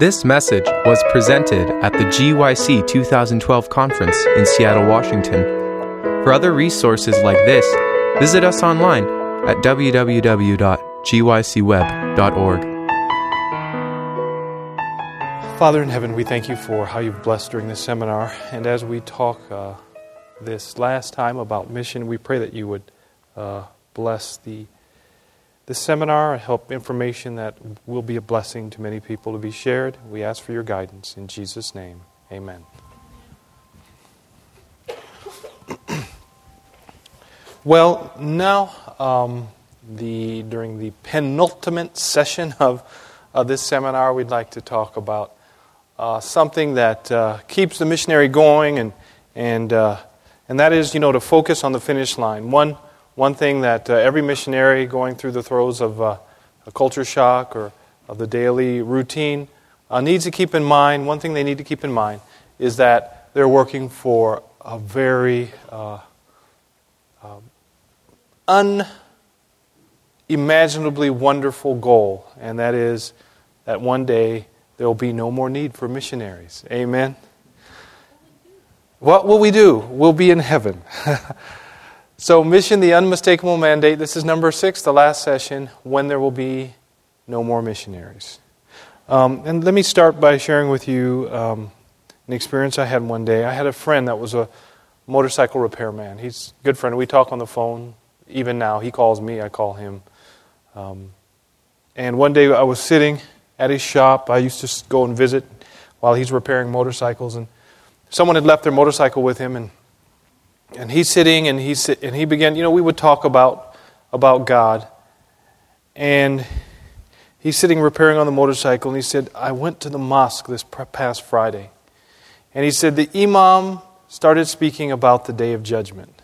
This message was presented at the GYC 2012 conference in Seattle, Washington. For other resources like this, visit us online at www.gycweb.org. Father in heaven, we thank you for how you've blessed during this seminar. And as we talk uh, this last time about mission, we pray that you would uh, bless the this seminar, help information that will be a blessing to many people to be shared. We ask for your guidance. In Jesus' name, amen. well, now, um, the, during the penultimate session of uh, this seminar, we'd like to talk about uh, something that uh, keeps the missionary going, and, and, uh, and that is, you know, to focus on the finish line. One one thing that uh, every missionary going through the throes of uh, a culture shock or of the daily routine uh, needs to keep in mind, one thing they need to keep in mind is that they're working for a very uh, um, unimaginably wonderful goal, and that is that one day there will be no more need for missionaries. Amen. What will we do? We'll be in heaven. So, mission, the unmistakable mandate. This is number six, the last session, when there will be no more missionaries. Um, and let me start by sharing with you um, an experience I had one day. I had a friend that was a motorcycle repairman. He's a good friend. We talk on the phone. Even now, he calls me, I call him. Um, and one day I was sitting at his shop. I used to go and visit while he's repairing motorcycles. And someone had left their motorcycle with him, and and he's sitting and, he's, and he began, you know, we would talk about, about God. And he's sitting repairing on the motorcycle and he said, I went to the mosque this past Friday. And he said, the Imam started speaking about the day of judgment.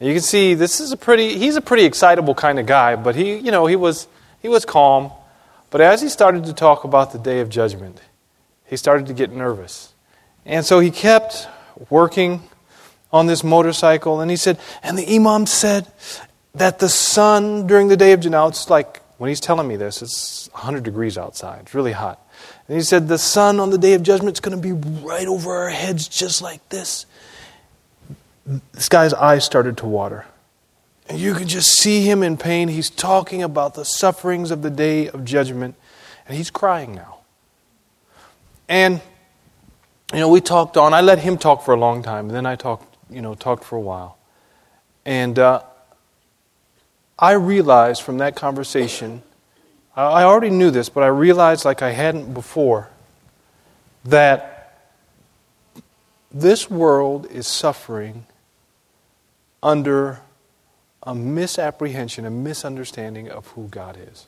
And you can see this is a pretty, he's a pretty excitable kind of guy, but he, you know, he was, he was calm. But as he started to talk about the day of judgment, he started to get nervous. And so he kept working on this motorcycle. And he said, and the Imam said that the sun during the day of Jannah, it's like, when he's telling me this, it's 100 degrees outside. It's really hot. And he said, the sun on the day of judgment is going to be right over our heads just like this. This guy's eyes started to water. And you can just see him in pain. He's talking about the sufferings of the day of judgment. And he's crying now. And, you know, we talked on. I let him talk for a long time. And then I talked you know, talked for a while. And uh, I realized from that conversation, I already knew this, but I realized, like I hadn't before, that this world is suffering under a misapprehension, a misunderstanding of who God is.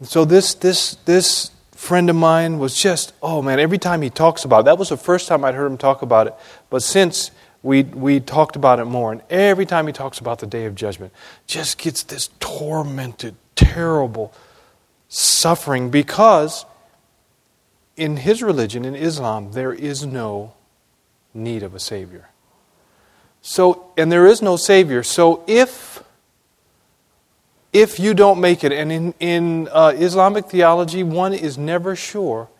And so this, this, this friend of mine was just, oh man, every time he talks about it, that was the first time I'd heard him talk about it. But since we, we talked about it more. And every time he talks about the day of judgment, just gets this tormented, terrible suffering because in his religion, in Islam, there is no need of a Savior. So, and there is no Savior. So if if you don't make it, and in, in uh, Islamic theology, one is never sure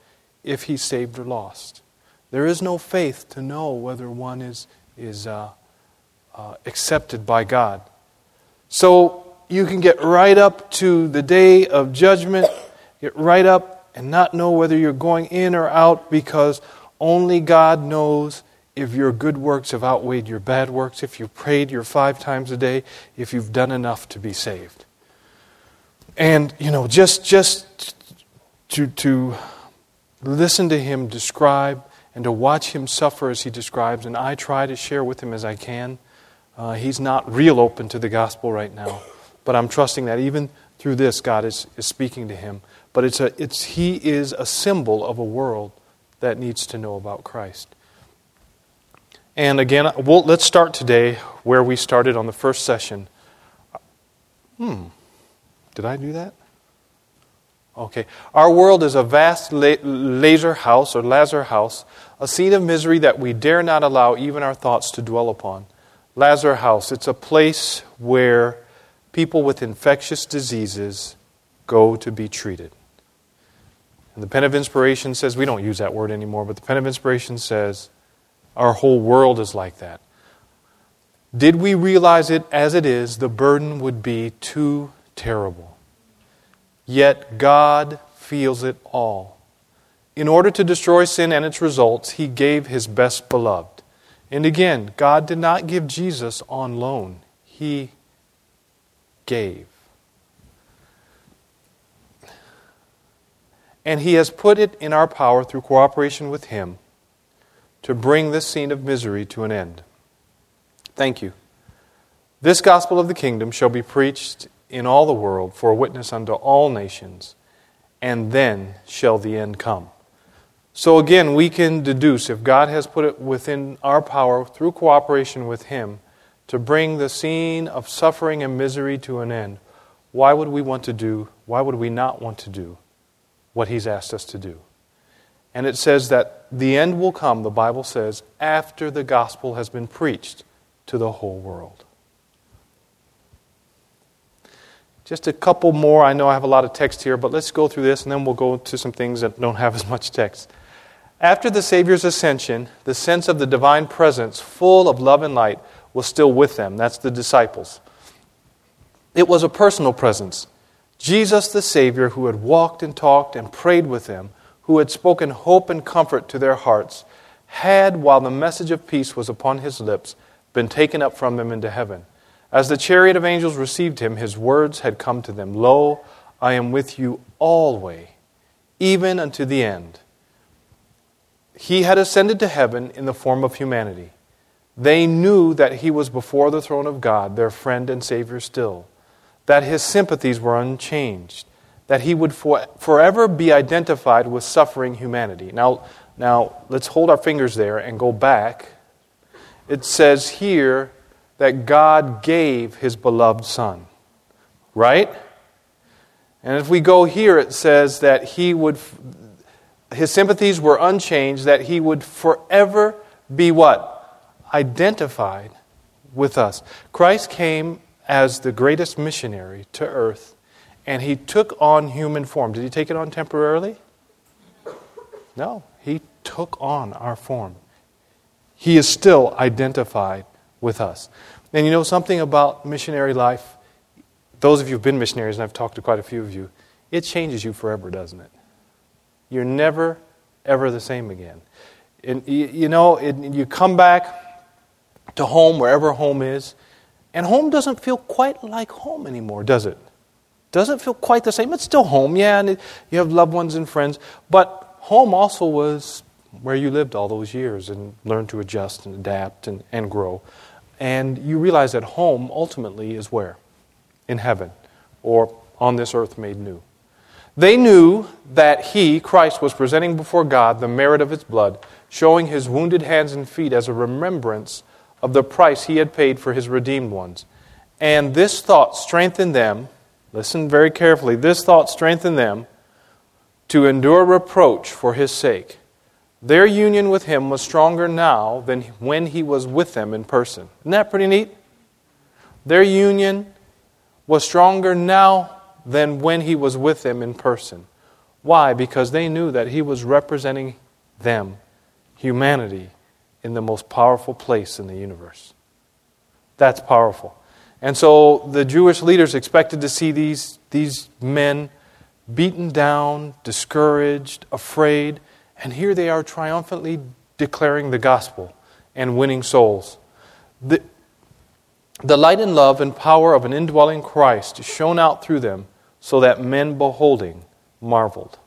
if he's saved or lost. There is no faith to know whether one is is uh, uh, accepted by God. So you can get right up to the day of judgment, get right up and not know whether you're going in or out because only God knows if your good works have outweighed your bad works, if you prayed your five times a day, if you've done enough to be saved. And, you know, just, just to, to listen to him describe and to watch him suffer as he describes, and I try to share with him as I can. Uh, he's not real open to the gospel right now, but I'm trusting that even through this, God is, is speaking to him. But it's a, it's, he is a symbol of a world that needs to know about Christ. And again, we'll, let's start today where we started on the first session. Hmm, did I do that? Okay. Our world is a vast laser house or Lazar house, a scene of misery that we dare not allow even our thoughts to dwell upon. Lazar house, it's a place where people with infectious diseases go to be treated. And the pen of inspiration says, we don't use that word anymore, but the pen of inspiration says, our whole world is like that. Did we realize it as it is, the burden would be too terrible. Yet God feels it all. In order to destroy sin and its results, He gave His best beloved. And again, God did not give Jesus on loan, He gave. And He has put it in our power through cooperation with Him to bring this scene of misery to an end. Thank you. This gospel of the kingdom shall be preached in all the world for a witness unto all nations, and then shall the end come. So again, we can deduce if God has put it within our power through cooperation with Him to bring the scene of suffering and misery to an end, why would we want to do, why would we not want to do what He's asked us to do? And it says that the end will come, the Bible says, after the gospel has been preached to the whole world. Just a couple more. I know I have a lot of text here, but let's go through this and then we'll go to some things that don't have as much text. After the Savior's ascension, the sense of the divine presence, full of love and light, was still with them. That's the disciples. It was a personal presence. Jesus, the Savior, who had walked and talked and prayed with them, who had spoken hope and comfort to their hearts, had, while the message of peace was upon his lips, been taken up from them into heaven. As the chariot of angels received him, his words had come to them Lo, I am with you always, even unto the end. He had ascended to heaven in the form of humanity. They knew that he was before the throne of God, their friend and Savior still, that his sympathies were unchanged, that he would for, forever be identified with suffering humanity. Now, now, let's hold our fingers there and go back. It says here that God gave his beloved Son. Right? And if we go here, it says that he would, his sympathies were unchanged, that he would forever be what? Identified with us. Christ came as the greatest missionary to earth, and he took on human form. Did he take it on temporarily? No, he took on our form. He is still identified with us. And you know something about missionary life? Those of you who've been missionaries, and I've talked to quite a few of you, it changes you forever, doesn't it? You're never, ever the same again. And, you know, it, you come back to home, wherever home is, and home doesn't feel quite like home anymore, does it? Doesn't feel quite the same. It's still home, yeah, and it, you have loved ones and friends, but home also was where you lived all those years and learned to adjust and adapt and, and grow. And you realize that home ultimately is where? In heaven, or on this earth made new. They knew that he, Christ, was presenting before God the merit of his blood, showing his wounded hands and feet as a remembrance of the price he had paid for his redeemed ones. And this thought strengthened them, listen very carefully, this thought strengthened them to endure reproach for his sake. Their union with him was stronger now than when he was with them in person. Isn't that pretty neat? Their union was stronger now than when he was with them in person. Why? Because they knew that he was representing them, humanity, in the most powerful place in the universe. That's powerful. And so the Jewish leaders expected to see these, these men beaten down, discouraged, afraid and here they are triumphantly declaring the gospel and winning souls. The, the light and love and power of an indwelling Christ shone out through them, so that men beholding marveled.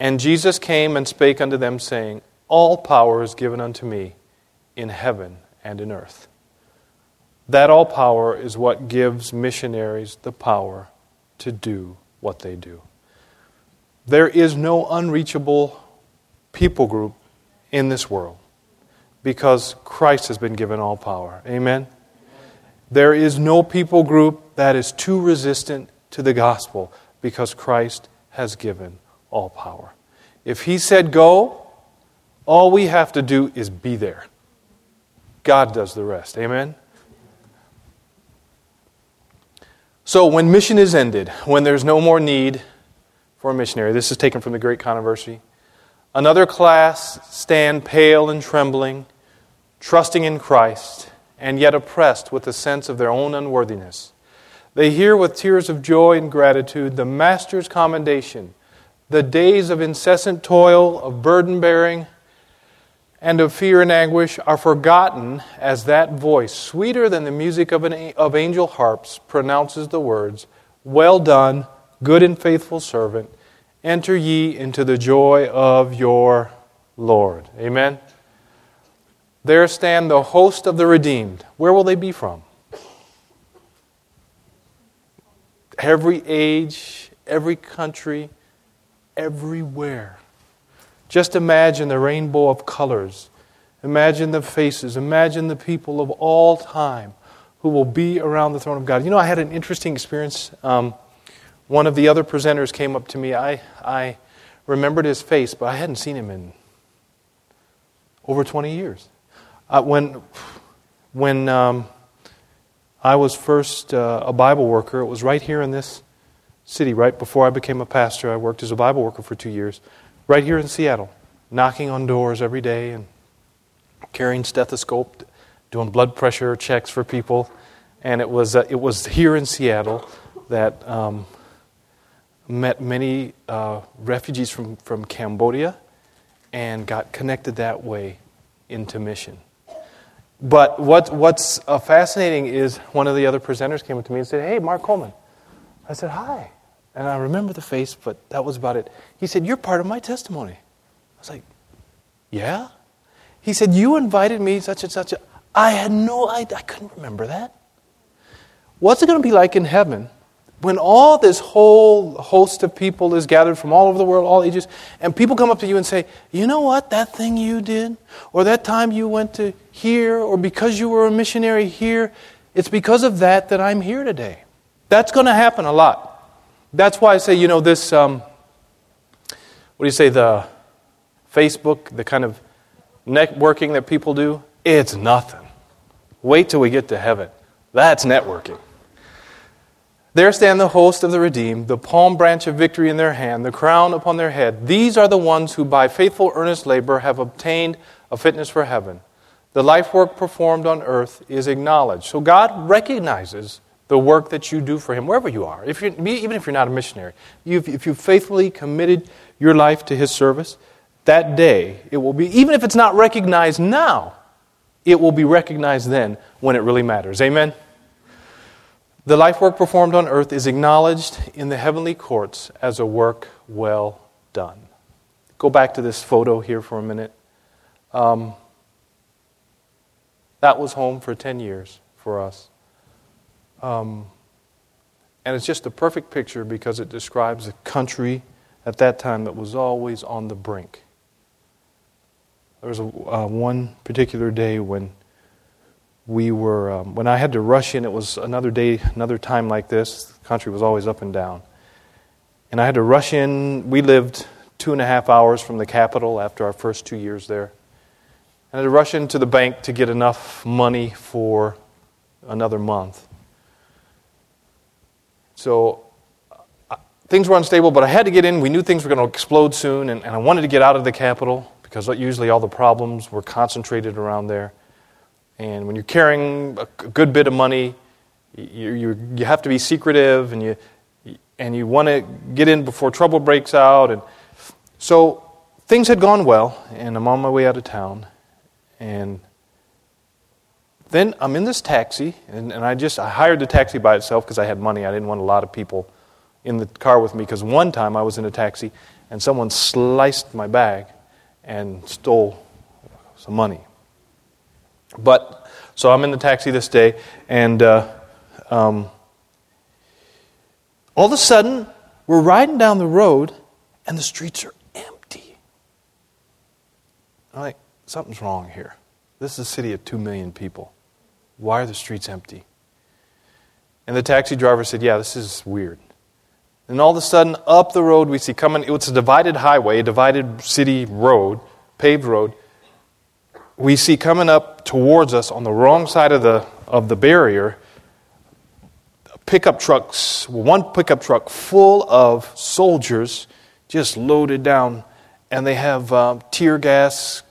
And Jesus came and spake unto them, saying, All power is given unto me in heaven and in earth. That all power is what gives missionaries the power to do what they do. There is no unreachable people group in this world because Christ has been given all power. Amen? There is no people group that is too resistant to the gospel because Christ has given all power. If He said go, all we have to do is be there. God does the rest. Amen? So, when mission is ended, when there's no more need for a missionary, this is taken from the Great Controversy. Another class stand pale and trembling, trusting in Christ, and yet oppressed with a sense of their own unworthiness. They hear with tears of joy and gratitude the Master's commendation, the days of incessant toil, of burden bearing, and of fear and anguish are forgotten as that voice, sweeter than the music of, an, of angel harps, pronounces the words, Well done, good and faithful servant. Enter ye into the joy of your Lord. Amen. There stand the host of the redeemed. Where will they be from? Every age, every country, everywhere. Just imagine the rainbow of colors. Imagine the faces. Imagine the people of all time who will be around the throne of God. You know, I had an interesting experience. Um, one of the other presenters came up to me. I, I remembered his face, but I hadn't seen him in over 20 years. Uh, when when um, I was first uh, a Bible worker, it was right here in this city, right before I became a pastor. I worked as a Bible worker for two years, right here in Seattle, knocking on doors every day and carrying stethoscope, doing blood pressure checks for people. And it was, uh, it was here in Seattle that um, met many uh, refugees from, from Cambodia and got connected that way into mission. But what, what's uh, fascinating is one of the other presenters came up to me and said, Hey, Marc Coleman. I said, Hi. And I remember the face, but that was about it. He said, You're part of my testimony. I was like, Yeah? He said, You invited me, such and such. A... I had no idea. I couldn't remember that. What's it going to be like in heaven when all this whole host of people is gathered from all over the world, all ages, and people come up to you and say, You know what, that thing you did, or that time you went to here, or because you were a missionary here, it's because of that that I'm here today. That's going to happen a lot. That's why I say, you know, this, um, what do you say, the Facebook, the kind of networking that people do, it's nothing. Wait till we get to heaven. That's networking. There stand the host of the redeemed, the palm branch of victory in their hand, the crown upon their head. These are the ones who, by faithful, earnest labor, have obtained a fitness for heaven. The life work performed on earth is acknowledged. So God recognizes the work that you do for Him, wherever you are. If even if you're not a missionary, you've, if you've faithfully committed your life to His service, that day it will be, even if it's not recognized now, it will be recognized then when it really matters. Amen? The life work performed on earth is acknowledged in the heavenly courts as a work well done. Go back to this photo here for a minute. Um, that was home for 10 years for us. Um, and it's just a perfect picture because it describes a country at that time that was always on the brink. There was a, uh, one particular day when we were, um, when I had to rush in, it was another day, another time like this. The country was always up and down. And I had to rush in. We lived two and a half hours from the capital after our first two years there. I had to rush into the bank to get enough money for another month. So uh, things were unstable, but I had to get in. We knew things were going to explode soon, and, and I wanted to get out of the capital because usually all the problems were concentrated around there. And when you're carrying a good bit of money, you, you, you have to be secretive and you, and you want to get in before trouble breaks out. And so things had gone well, and I'm on my way out of town. And then I'm in this taxi, and, and I just I hired the taxi by itself because I had money. I didn't want a lot of people in the car with me because one time I was in a taxi and someone sliced my bag and stole some money. But so I'm in the taxi this day, and uh, um, all of a sudden we're riding down the road, and the streets are empty. I'm like, something's wrong here. This is a city of two million people. Why are the streets empty? And the taxi driver said, Yeah, this is weird. And all of a sudden, up the road, we see coming, it's a divided highway, a divided city road, paved road we see coming up towards us on the wrong side of the, of the barrier pickup trucks, one pickup truck full of soldiers just loaded down, and they have uh, tear gas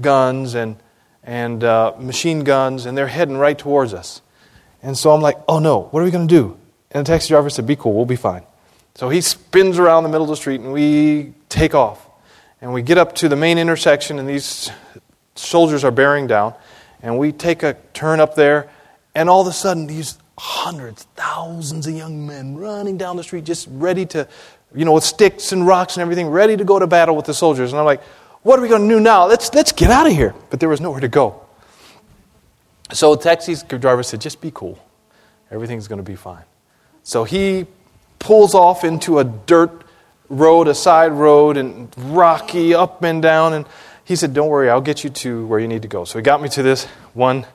guns and, and uh, machine guns, and they're heading right towards us. And so I'm like, oh no, what are we going to do? And the taxi driver said, be cool, we'll be fine. So he spins around the middle of the street, and we take off. And we get up to the main intersection, and these soldiers are bearing down. And we take a turn up there, and all of a sudden, these hundreds, thousands of young men running down the street, just ready to, you know, with sticks and rocks and everything, ready to go to battle with the soldiers. And I'm like, what are we going to do now? Let's, let's get out of here. But there was nowhere to go. So the taxi driver said, just be cool. Everything's going to be fine. So he pulls off into a dirt road, a side road, and rocky up and down. And he said, Don't worry, I'll get you to where you need to go. So he got me to this one,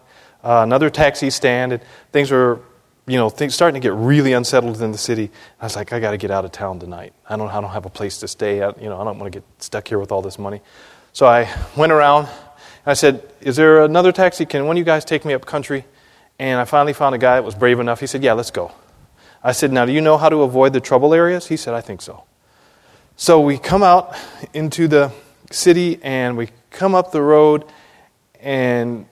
uh, another taxi stand, and things were, you know, things starting to get really unsettled in the city. I was like, I got to get out of town tonight. I don't, I don't have a place to stay. at. you know, I don't want to get stuck here with all this money. So I went around. I said, Is there another taxi? Can one of you guys take me up country? And I finally found a guy that was brave enough. He said, Yeah, let's go. I said, Now, do you know how to avoid the trouble areas? He said, I think so. So we come out into the city and we come up the road, and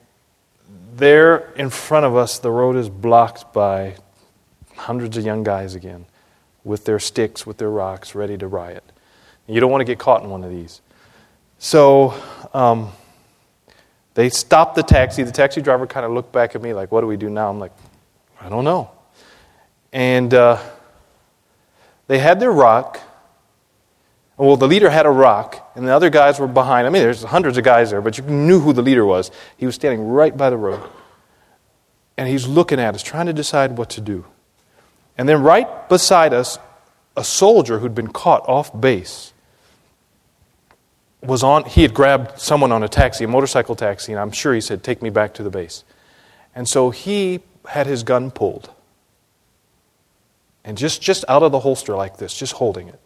there in front of us, the road is blocked by hundreds of young guys again with their sticks, with their rocks, ready to riot. You don't want to get caught in one of these. So um, they stopped the taxi. The taxi driver kind of looked back at me like, What do we do now? I'm like, I don't know. And uh, they had their rock. Well, the leader had a rock, and the other guys were behind. I mean, there's hundreds of guys there, but you knew who the leader was. He was standing right by the road. And he's looking at us, trying to decide what to do. And then right beside us, a soldier who'd been caught off base was on he had grabbed someone on a taxi a motorcycle taxi and i'm sure he said take me back to the base and so he had his gun pulled and just, just out of the holster like this, just holding it.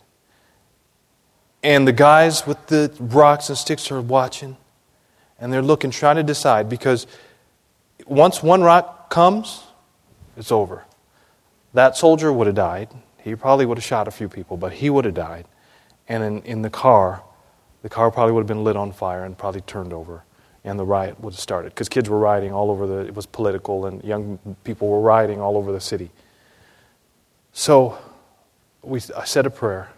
And the guys with the rocks and sticks are watching, and they're looking, trying to decide because once one rock comes, it's over. That soldier would have died. He probably would have shot a few people, but he would have died. And in, in the car, the car probably would have been lit on fire and probably turned over, and the riot would have started because kids were rioting all over the. It was political, and young people were rioting all over the city. So we, I said a prayer,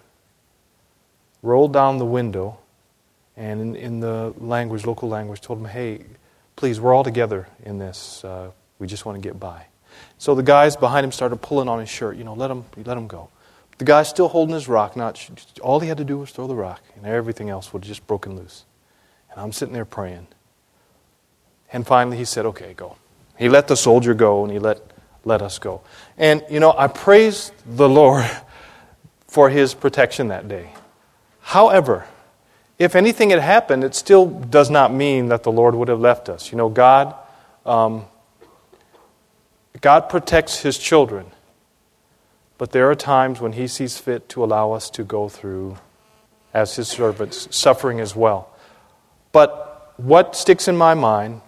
rolled down the window, and in, in the language, local language, told him, hey, please, we're all together in this. Uh, we just want to get by. So the guys behind him started pulling on his shirt. You know, let him, let him go. The guy's still holding his rock. Not all he had to do was throw the rock, and everything else would have just broken loose. And I'm sitting there praying. And finally, he said, "Okay, go." He let the soldier go, and he let let us go. And, you know, I praised the Lord for his protection that day. However, if anything had happened, it still does not mean that the Lord would have left us. You know, God, um, God protects his children, but there are times when he sees fit to allow us to go through, as his servants, suffering as well. But what sticks in my mind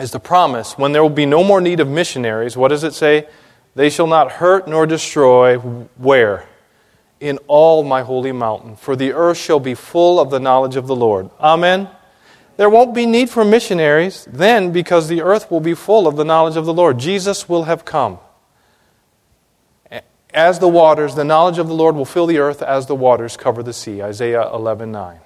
is the promise when there will be no more need of missionaries. What does it say? They shall not hurt nor destroy. Where? In all my holy mountain. For the earth shall be full of the knowledge of the Lord. Amen. There won't be need for missionaries then because the earth will be full of the knowledge of the Lord. Jesus will have come. As the waters, the knowledge of the Lord will fill the earth as the waters cover the sea. Isaiah 11 9.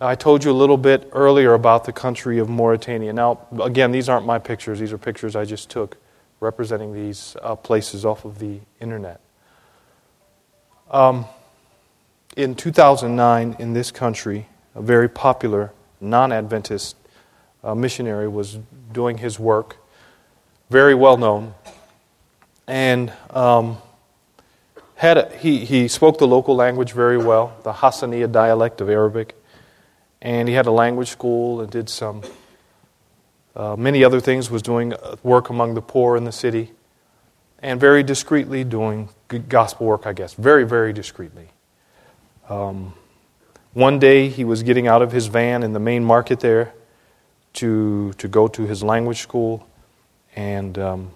I told you a little bit earlier about the country of Mauritania. Now, again, these aren't my pictures, these are pictures I just took representing these uh, places off of the internet. Um, in 2009, in this country, a very popular non Adventist uh, missionary was doing his work, very well known, and um, had a, he, he spoke the local language very well, the Hassaniya dialect of Arabic. And he had a language school and did some uh, many other things was doing uh, work among the poor in the city and very discreetly doing gospel work i guess very very discreetly um, one day he was getting out of his van in the main market there to, to go to his language school and um,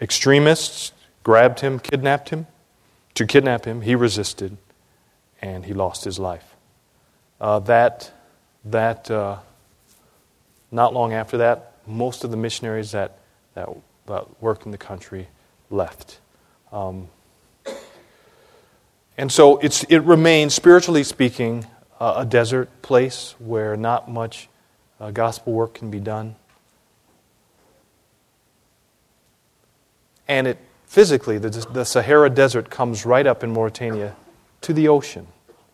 extremists grabbed him, kidnapped him. To kidnap him, he resisted, and he lost his life. Uh, that, that uh, not long after that, most of the missionaries that, that, that worked in the country left. Um, and so it's, it remains, spiritually speaking, uh, a desert place where not much uh, gospel work can be done. And it physically, the, the Sahara Desert comes right up in Mauritania to the ocean,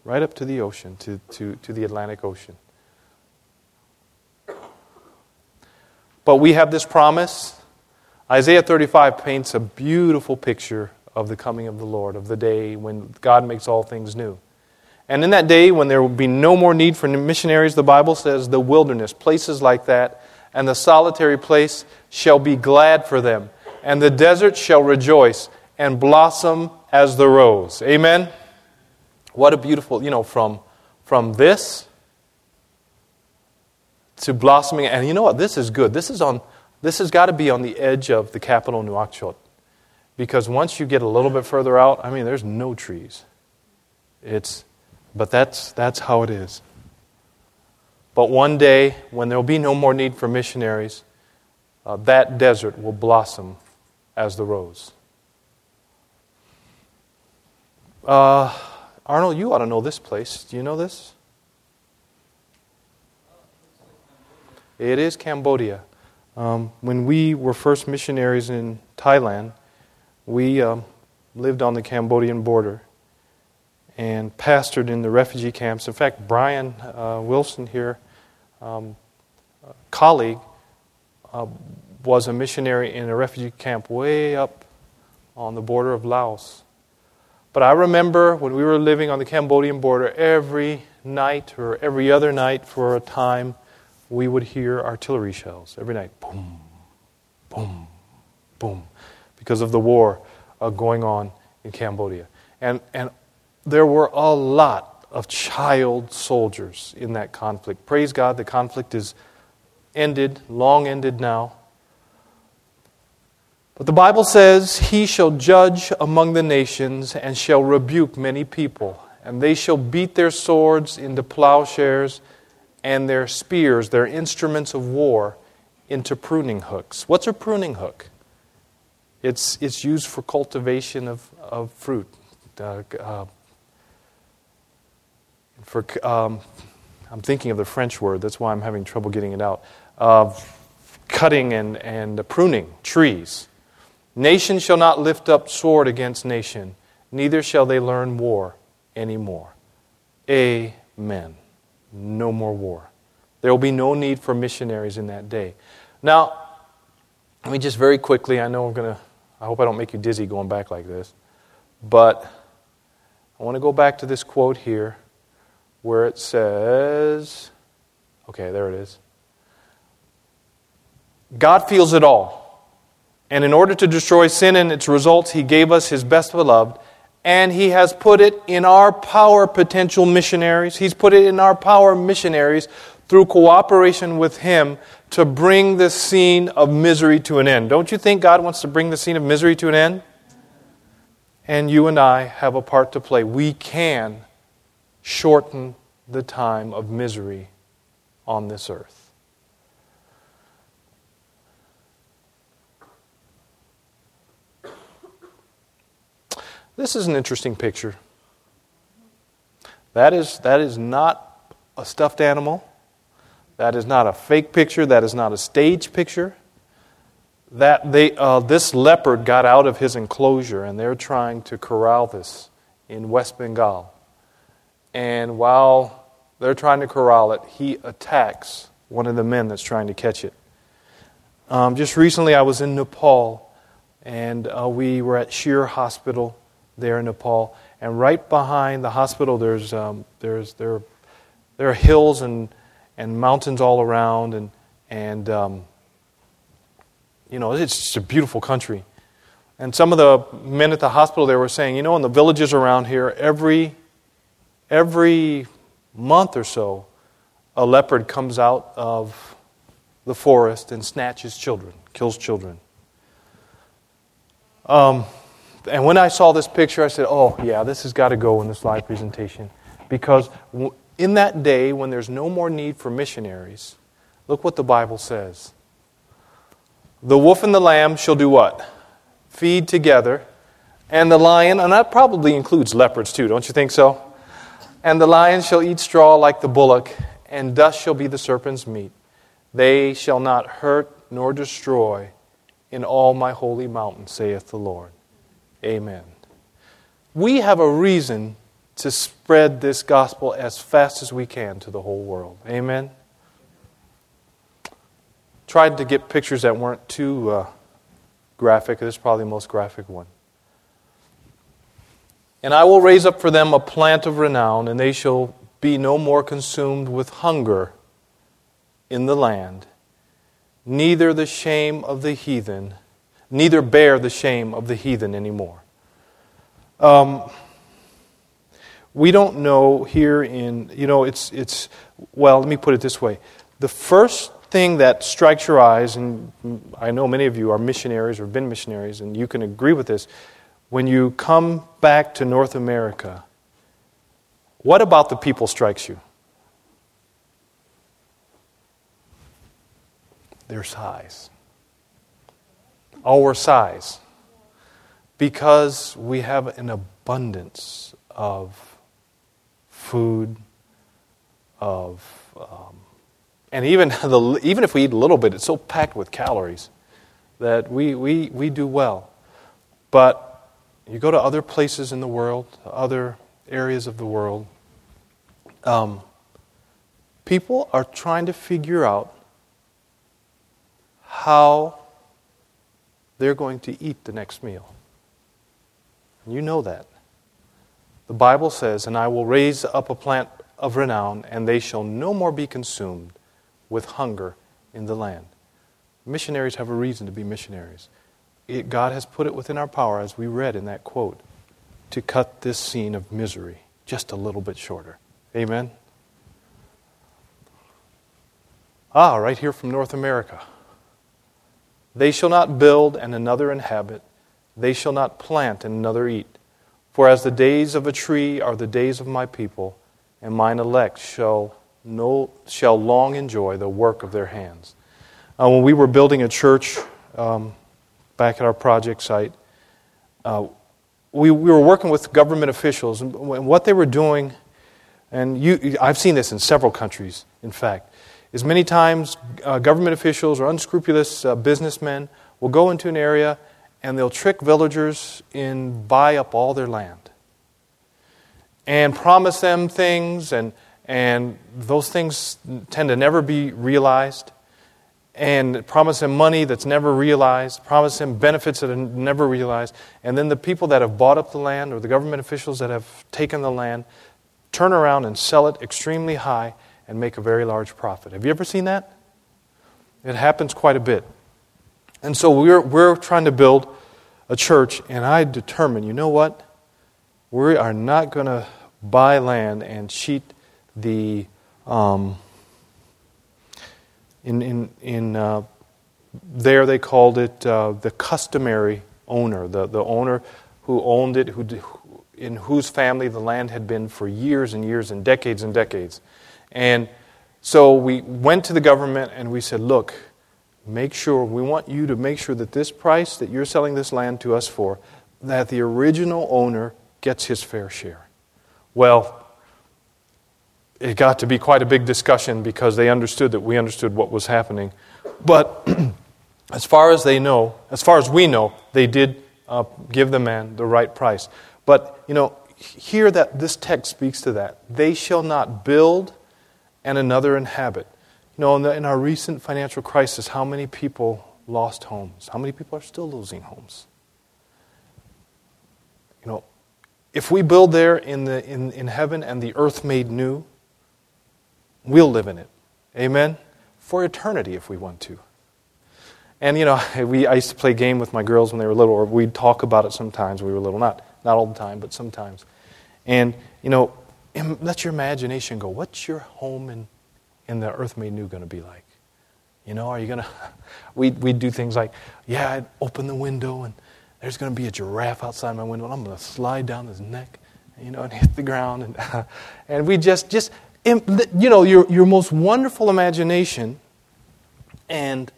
right up to the ocean, to, to, to the Atlantic Ocean. But we have this promise. Isaiah 35 paints a beautiful picture of the coming of the Lord, of the day when God makes all things new. And in that day, when there will be no more need for missionaries, the Bible says the wilderness, places like that, and the solitary place shall be glad for them, and the desert shall rejoice and blossom as the rose. Amen? What a beautiful, you know, from, from this to blossoming. And you know what? This is good. This, is on, this has got to be on the edge of the capital, Nouakchott. Because once you get a little bit further out, I mean, there's no trees. It's, but that's, that's how it is. But one day, when there will be no more need for missionaries, uh, that desert will blossom as the rose. Uh, Arnold, you ought to know this place. Do you know this? It is Cambodia. Um, when we were first missionaries in Thailand, we um, lived on the Cambodian border and pastored in the refugee camps. In fact, Brian uh, Wilson here, um, colleague, uh, was a missionary in a refugee camp way up on the border of Laos. But I remember when we were living on the Cambodian border, every night or every other night for a time, we would hear artillery shells every night boom, boom, boom, because of the war uh, going on in Cambodia. And, and there were a lot of child soldiers in that conflict. Praise God, the conflict is ended, long ended now. But the Bible says, He shall judge among the nations and shall rebuke many people, and they shall beat their swords into plowshares and their spears, their instruments of war, into pruning hooks. What's a pruning hook? It's, it's used for cultivation of, of fruit. Uh, uh, for, um, I'm thinking of the French word, that's why I'm having trouble getting it out. Uh, cutting and, and pruning trees. Nation shall not lift up sword against nation, neither shall they learn war anymore. Amen no more war. There will be no need for missionaries in that day. Now, let me just very quickly, I know I'm going to, I hope I don't make you dizzy going back like this, but I want to go back to this quote here where it says, okay, there it is. God feels it all. And in order to destroy sin and its results, He gave us His best beloved and He has put it in our power, potential missionaries. He's put it in our power, missionaries, through cooperation with Him to bring this scene of misery to an end. Don't you think God wants to bring the scene of misery to an end? And you and I have a part to play. We can shorten the time of misery on this earth. This is an interesting picture. That is, that is not a stuffed animal. That is not a fake picture. That is not a stage picture. That they, uh, this leopard got out of his enclosure and they're trying to corral this in West Bengal. And while they're trying to corral it, he attacks one of the men that's trying to catch it. Um, just recently, I was in Nepal and uh, we were at Scheer Hospital there in Nepal. And right behind the hospital, there's, um, there's, there, there are hills and, and mountains all around. And, and um, you know, it's just a beautiful country. And some of the men at the hospital there were saying, you know, in the villages around here, every, every month or so, a leopard comes out of the forest and snatches children, kills children. Um, and when I saw this picture, I said, oh, yeah, this has got to go in the slide presentation. Because in that day, when there's no more need for missionaries, look what the Bible says. The wolf and the lamb shall do what? Feed together. And the lion, and that probably includes leopards too, don't you think so? And the lion shall eat straw like the bullock, and dust shall be the serpent's meat. They shall not hurt nor destroy in all my holy mountain, saith the Lord. Amen. We have a reason to spread this gospel as fast as we can to the whole world. Amen. Tried to get pictures that weren't too uh, graphic. This is probably the most graphic one. And I will raise up for them a plant of renown, and they shall be no more consumed with hunger in the land, neither the shame of the heathen, neither bear the shame of the heathen anymore. Um, we don't know here in, you know, it's, it's, well, let me put it this way. The first thing that strikes your eyes, and I know many of you are missionaries or have been missionaries, and you can agree with this, when you come back to North America, what about the people strikes you? Their size. Our size. Because we have an abundance of food, of, um, and even, the, even if we eat a little bit, it's so packed with calories that we, we, we do well. But you go to other places in the world, other areas of the world, um, people are trying to figure out how they're going to eat the next meal. And you know that. The Bible says, And I will raise up a plant of renown, and they shall no more be consumed with hunger in the land. Missionaries have a reason to be missionaries it, God has put it within our power, as we read in that quote, to cut this scene of misery just a little bit shorter. Amen? Ah, right here from North America. They shall not build and another inhabit, they shall not plant and another eat. For as the days of a tree are the days of my people, and mine elect shall, no, shall long enjoy the work of their hands. Uh, when we were building a church, um, back at our project site, uh, we, we were working with government officials, and what they were doing, and you, I've seen this in several countries, in fact, is many times uh, government officials or unscrupulous uh, businessmen will go into an area and they'll trick villagers in buy up all their land and promise them things, and, and those things tend to never be realized and promise them money that's never realized, promise them benefits that are never realized. And then the people that have bought up the land or the government officials that have taken the land turn around and sell it extremely high and make a very large profit. Have you ever seen that? It happens quite a bit. And so we're, we're trying to build a church, and I determined, you know what? We are not going to buy land and cheat the. Um, in, in, in uh, there, they called it uh, the customary owner, the, the owner who owned it, who, in whose family the land had been for years and years and decades and decades. And so we went to the government and we said, look, make sure, we want you to make sure that this price that you're selling this land to us for, that the original owner gets his fair share. Well, it got to be quite a big discussion because they understood that we understood what was happening. But as far as they know, as far as we know, they did uh, give the man the right price. But, you know, here that this text speaks to that. They shall not build and another inhabit. You know, in, the, in our recent financial crisis, how many people lost homes? How many people are still losing homes? You know, if we build there in, the, in, in heaven and the earth made new, We'll live in it. Amen? For eternity if we want to. And, you know, we, I used to play a game with my girls when they were little, or we'd talk about it sometimes we were little. Not, not all the time, but sometimes. And, you know, let your imagination go. What's your home in, in the earth made new going to be like? You know, are you going to. We'd, we'd do things like, yeah, I'd open the window and, there's going to be a giraffe outside my window, and I'm going to slide down his neck, you know, and hit the ground. And, and we just, just, you know, your, your most wonderful imagination and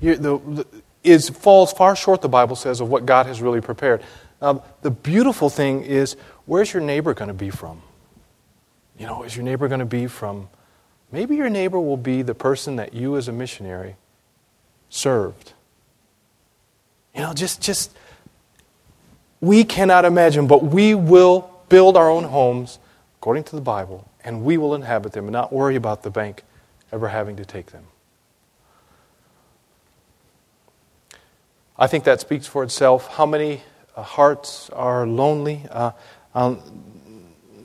the, the, is, falls far short, the Bible says, of what God has really prepared. Now, the beautiful thing is, where's your neighbor going to be from? You know, is your neighbor going to be from, maybe your neighbor will be the person that you as a missionary served. You know, just, just, we cannot imagine, but we will build our own homes according to the Bible, and we will inhabit them and not worry about the bank ever having to take them. I think that speaks for itself. How many uh, hearts are lonely? Uh, um,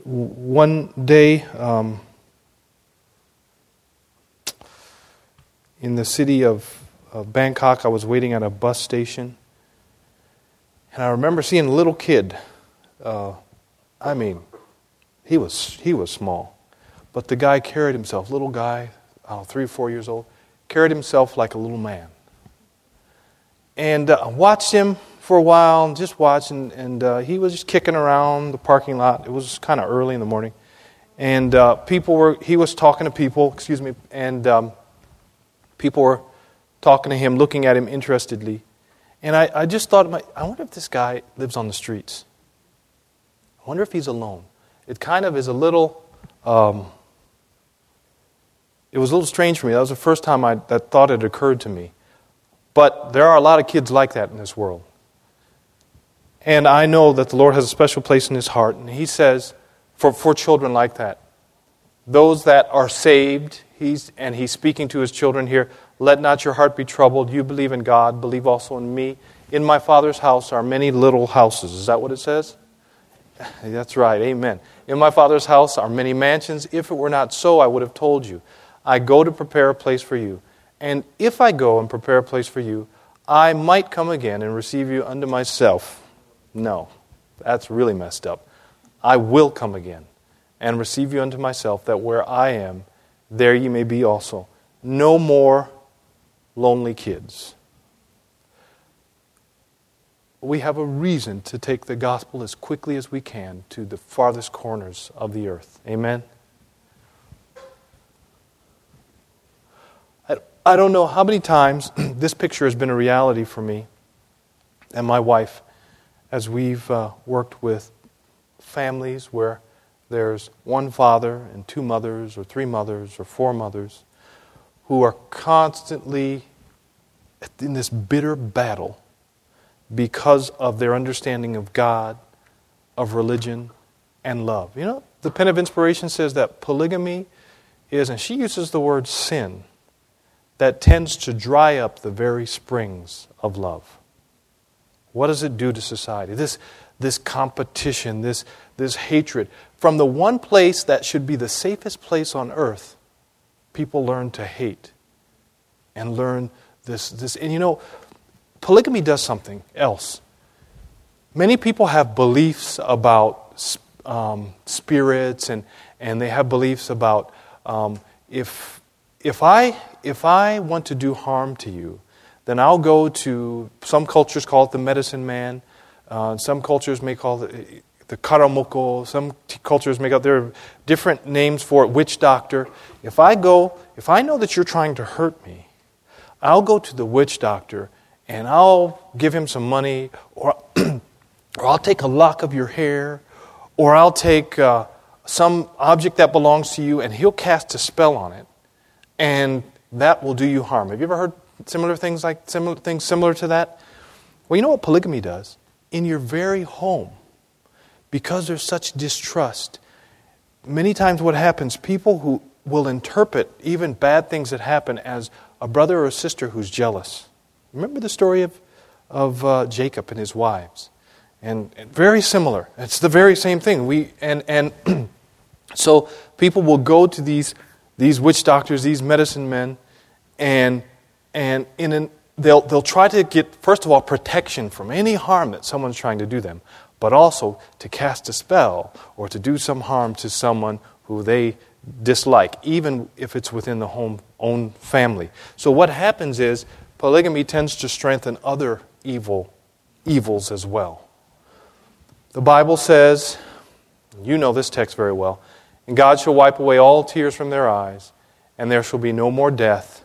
one day um, in the city of, of Bangkok, I was waiting at a bus station, and I remember seeing a little kid. Uh, I mean, he was he was small, but the guy carried himself. Little guy, know, three or four years old, carried himself like a little man and uh, watched him for a while and just watched, and, and uh, he was just kicking around the parking lot. It was kind of early in the morning. And uh, people were, he was talking to people, excuse me, and um, people were talking to him, looking at him interestedly. And I, I just thought, I wonder if this guy lives on the streets. I wonder if he's alone. It kind of is a little, um, it was a little strange for me. That was the first time I, that thought had occurred to me. But there are a lot of kids like that in this world. And I know that the Lord has a special place in his heart. And he says, for, for children like that, those that are saved, he's, and he's speaking to his children here, let not your heart be troubled. You believe in God, believe also in me. In my Father's house are many little houses. Is that what it says? That's right, amen. In my Father's house are many mansions. If it were not so, I would have told you. I go to prepare a place for you. And if I go and prepare a place for you, I might come again and receive you unto myself. No, that's really messed up. I will come again and receive you unto myself, that where I am, there ye may be also. No more lonely kids. We have a reason to take the gospel as quickly as we can to the farthest corners of the earth. Amen? I don't know how many times this picture has been a reality for me and my wife as we've uh, worked with families where there's one father and two mothers, or three mothers, or four mothers who are constantly in this bitter battle because of their understanding of God, of religion, and love. You know, the Pen of Inspiration says that polygamy is, and she uses the word sin that tends to dry up the very springs of love. What does it do to society? This, this competition, this, this hatred. From the one place that should be the safest place on earth, people learn to hate and learn this. this. And you know, polygamy does something else. Many people have beliefs about um, spirits and, and they have beliefs about um, if, if I if I want to do harm to you, then I'll go to some cultures call it the medicine man. Uh, some cultures may call it the karamoko. Some t- cultures make out there are different names for it. Witch doctor. If I go, if I know that you're trying to hurt me, I'll go to the witch doctor and I'll give him some money, or or I'll take a lock of your hair, or I'll take uh, some object that belongs to you, and he'll cast a spell on it, and that will do you harm. Have you ever heard similar things like similar things similar to that? Well, you know what polygamy does? In your very home, because there's such distrust, many times what happens, people who will interpret even bad things that happen as a brother or a sister who's jealous. Remember the story of, of uh, Jacob and his wives? And, and, very similar. It's the very same thing. We, and and so people will go to these these witch doctors, these medicine men, and, and in an, they'll, they'll try to get, first of all, protection from any harm that someone's trying to do them, but also to cast a spell or to do some harm to someone who they dislike, even if it's within the home, own family. So what happens is polygamy tends to strengthen other evil evils as well. The Bible says, you know this text very well, and God shall wipe away all tears from their eyes, and there shall be no more death,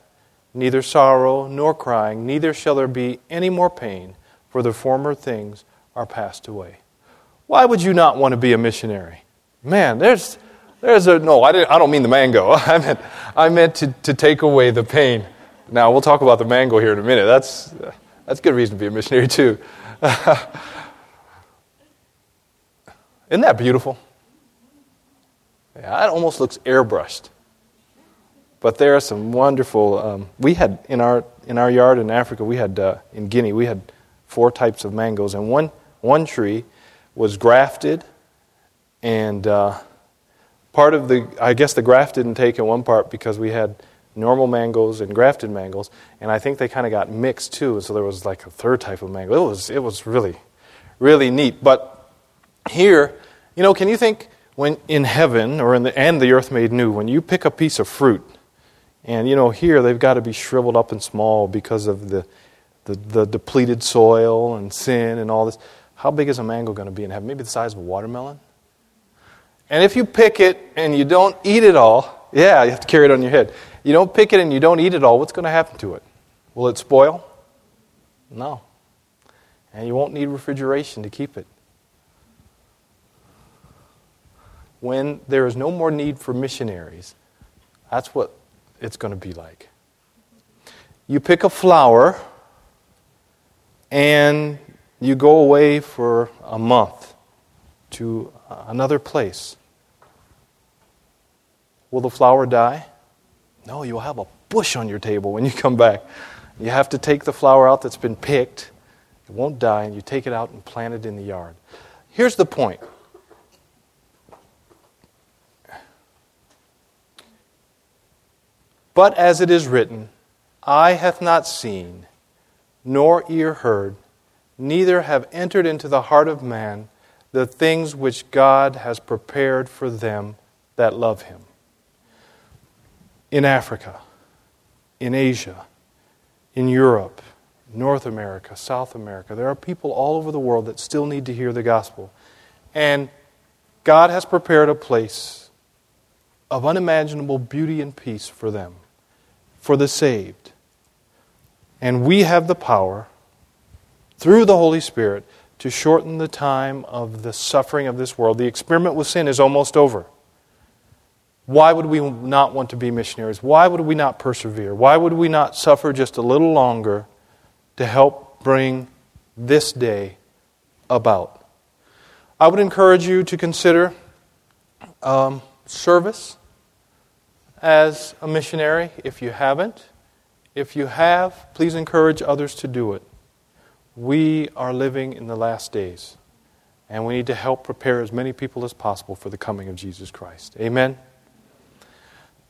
neither sorrow nor crying, neither shall there be any more pain, for the former things are passed away. Why would you not want to be a missionary? Man, there's, there's a, no, I, didn't, I don't mean the mango. I meant, I meant to, to take away the pain. Now, we'll talk about the mango here in a minute. That's, that's a good reason to be a missionary, too. Isn't that beautiful? Yeah, it almost looks airbrushed. But there are some wonderful. Um, we had in our in our yard in Africa, we had uh, in Guinea, we had four types of mangoes, and one one tree was grafted, and uh, part of the I guess the graft didn't take in one part because we had normal mangoes and grafted mangoes, and I think they kind of got mixed too. And so there was like a third type of mango. It was it was really really neat. But here, you know, can you think when in heaven or in the and the earth made new, when you pick a piece of fruit, and you know here they've got to be shriveled up and small because of the the, the depleted soil and sin and all this. How big is a mango going to be in heaven? Maybe the size of a watermelon. And if you pick it and you don't eat it all, yeah, you have to carry it on your head. You don't pick it and you don't eat it all, what's going to happen to it? Will it spoil? No. And you won't need refrigeration to keep it. when there is no more need for missionaries, that's what it's going to be like. You pick a flower and you go away for a month to another place. Will the flower die? No, you'll have a bush on your table when you come back. You have to take the flower out that's been picked. It won't die, and you take it out and plant it in the yard. Here's the point But as it is written, Eye hath not seen, nor ear heard, neither have entered into the heart of man the things which God has prepared for them that love him. In Africa, in Asia, in Europe, North America, South America, there are people all over the world that still need to hear the gospel. And God has prepared a place of unimaginable beauty and peace for them for the saved. And we have the power, through the Holy Spirit, to shorten the time of the suffering of this world. The experiment with sin is almost over. Why would we not want to be missionaries? Why would we not persevere? Why would we not suffer just a little longer to help bring this day about? I would encourage you to consider um, service as a missionary if you haven't. If you have, please encourage others to do it. We are living in the last days, and we need to help prepare as many people as possible for the coming of Jesus Christ. Amen.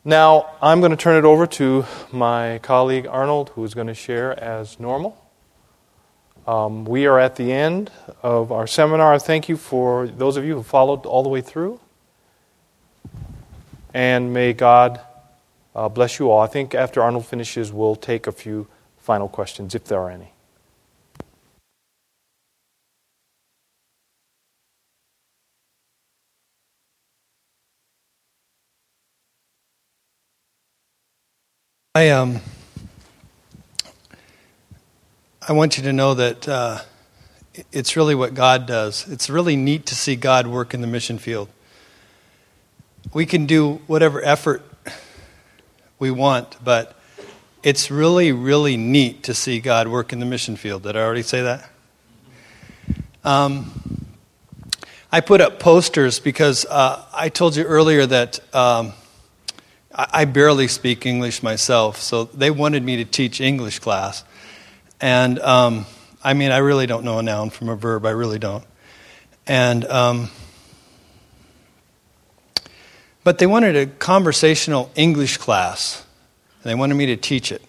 Now, I'm going to turn it over to my colleague Arnold, who is going to share as normal. Um, we are at the end of our seminar. Thank you for those of you who followed all the way through. And may God uh, bless you all. I think after Arnold finishes, we'll take a few final questions, if there are any. I um, I want you to know that uh, it's really what God does. It's really neat to see God work in the mission field we can do whatever effort we want, but it's really, really neat to see God work in the mission field. Did I already say that? Um, I put up posters because uh, I told you earlier that um, I, I barely speak English myself, so they wanted me to teach English class. And um, I mean, I really don't know a noun from a verb, I really don't. And um, but they wanted a conversational English class, and they wanted me to teach it.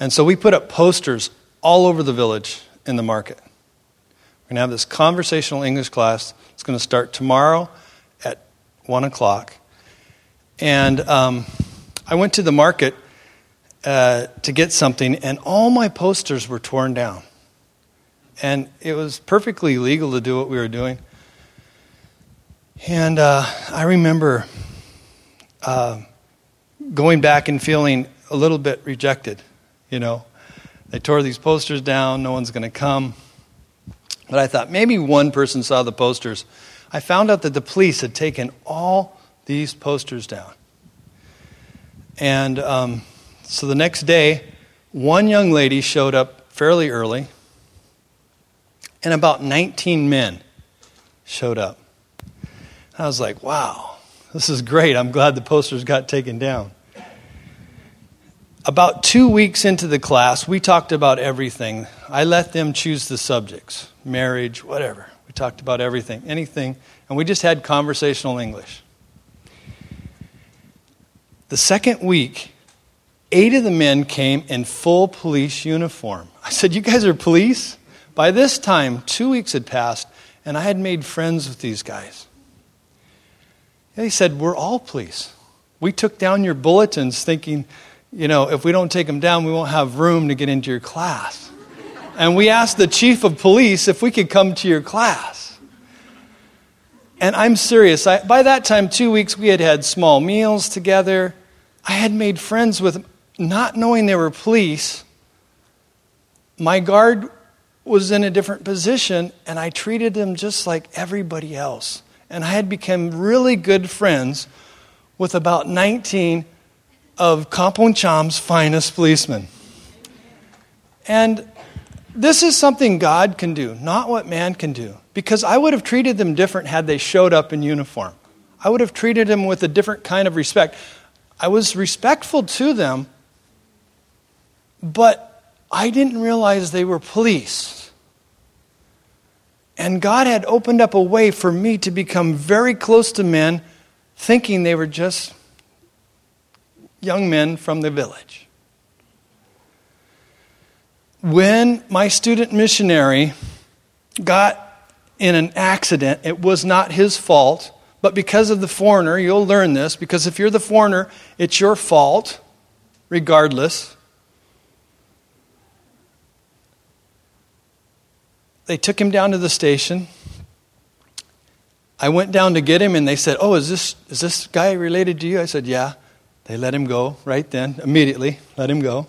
And so we put up posters all over the village in the market. We're going to have this conversational English class. It's going to start tomorrow at 1 o'clock. And um, I went to the market uh, to get something, and all my posters were torn down. And it was perfectly legal to do what we were doing. And uh, I remember uh, going back and feeling a little bit rejected, you know. They tore these posters down, no one's going to come. But I thought maybe one person saw the posters. I found out that the police had taken all these posters down. And um, so the next day, one young lady showed up fairly early, and about 19 men showed up. I was like, wow, this is great. I'm glad the posters got taken down. About two weeks into the class, we talked about everything. I let them choose the subjects marriage, whatever. We talked about everything, anything, and we just had conversational English. The second week, eight of the men came in full police uniform. I said, You guys are police? By this time, two weeks had passed, and I had made friends with these guys. They said, We're all police. We took down your bulletins thinking, you know, if we don't take them down, we won't have room to get into your class. And we asked the chief of police if we could come to your class. And I'm serious. I, by that time, two weeks, we had had small meals together. I had made friends with, not knowing they were police. My guard was in a different position, and I treated them just like everybody else. And I had become really good friends with about 19 of Kampong Cham's finest policemen. And this is something God can do, not what man can do. Because I would have treated them different had they showed up in uniform. I would have treated them with a different kind of respect. I was respectful to them, but I didn't realize they were police. And God had opened up a way for me to become very close to men, thinking they were just young men from the village. When my student missionary got in an accident, it was not his fault, but because of the foreigner, you'll learn this, because if you're the foreigner, it's your fault, regardless. They took him down to the station. I went down to get him, and they said, Oh, is this, is this guy related to you? I said, Yeah. They let him go right then, immediately, let him go.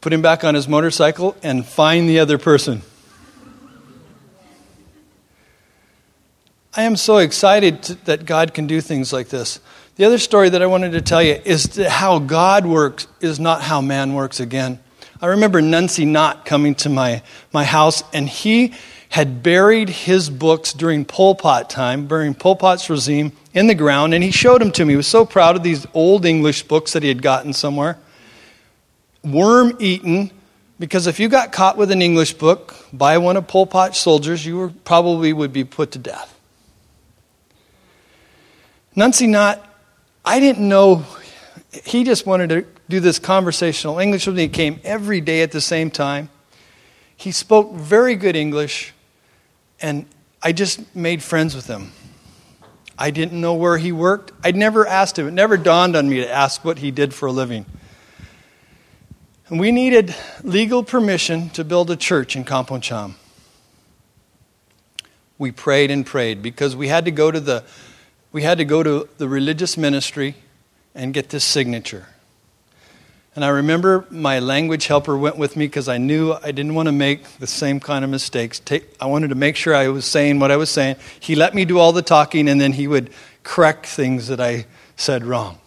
Put him back on his motorcycle and find the other person. I am so excited to, that God can do things like this. The other story that I wanted to tell you is how God works is not how man works again. I remember Nuncy Knott coming to my, my house, and he had buried his books during Pol Pot time, during Pol Pot's regime, in the ground, and he showed them to me. He was so proud of these old English books that he had gotten somewhere. Worm eaten, because if you got caught with an English book by one of Pol Pot's soldiers, you were, probably would be put to death. Nuncy Knott, I didn't know, he just wanted to do this conversational English with me. He came every day at the same time. He spoke very good English and I just made friends with him. I didn't know where he worked. I'd never asked him. It never dawned on me to ask what he did for a living. And we needed legal permission to build a church in Kampong Cham. We prayed and prayed because we had to go to the we had to go to the religious ministry and get this signature. And I remember my language helper went with me because I knew I didn't want to make the same kind of mistakes. Take, I wanted to make sure I was saying what I was saying. He let me do all the talking, and then he would correct things that I said wrong.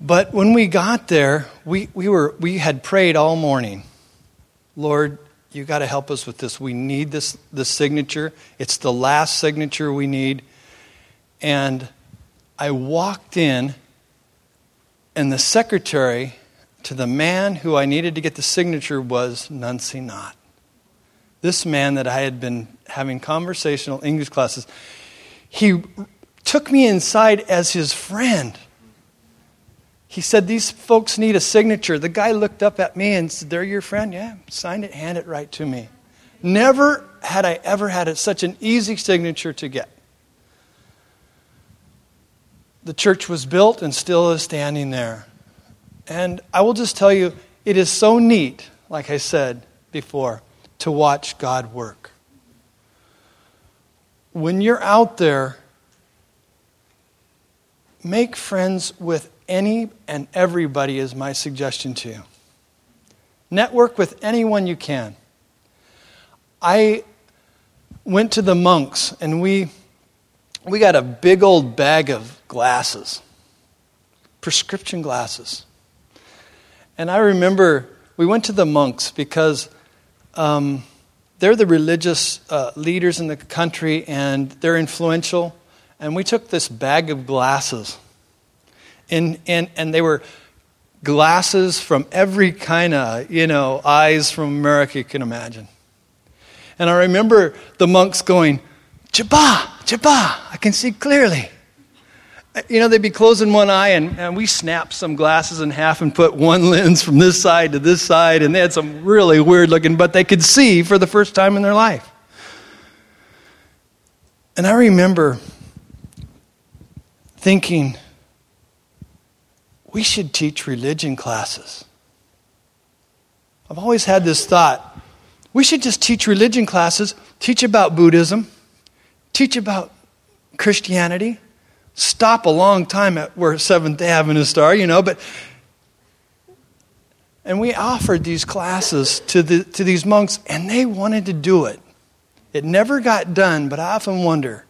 But when we got there, we, we, were, we had prayed all morning. Lord, you got to help us with this. We need this, this signature. It's the last signature we need. And I walked in and the secretary to the man who I needed to get the signature was Nuncy Knott. This man that I had been having conversational English classes, he took me inside as his friend. He said, These folks need a signature. The guy looked up at me and said, They're your friend? Yeah, sign it, hand it right to me. Never had I ever had such an easy signature to get the church was built and still is standing there. And I will just tell you, it is so neat like I said before, to watch God work. When you're out there, make friends with any and everybody, is my suggestion to you. Network with anyone you can. I went to the monks and we, we got a big old bag of glasses, prescription glasses. And I remember we went to the monks because um, they're the religious uh, leaders in the country and they're influential. And we took this bag of glasses. And, and, and they were glasses from every kind of, you know, eyes from America you can imagine. And I remember the monks going, Jabba, Jabba, I can see clearly. You know, they'd be closing one eye, and, and we snapped some glasses in half and put one lens from this side to this side, and they had some really weird looking, but they could see for the first time in their life. And I remember thinking, we should teach religion classes. I've always had this thought we should just teach religion classes, teach about Buddhism, teach about Christianity, stop a long time at where Seventh day Adventists are, you know, but and we offered these classes to, the, to these monks, and they wanted to do it. It never got done, but I often wonder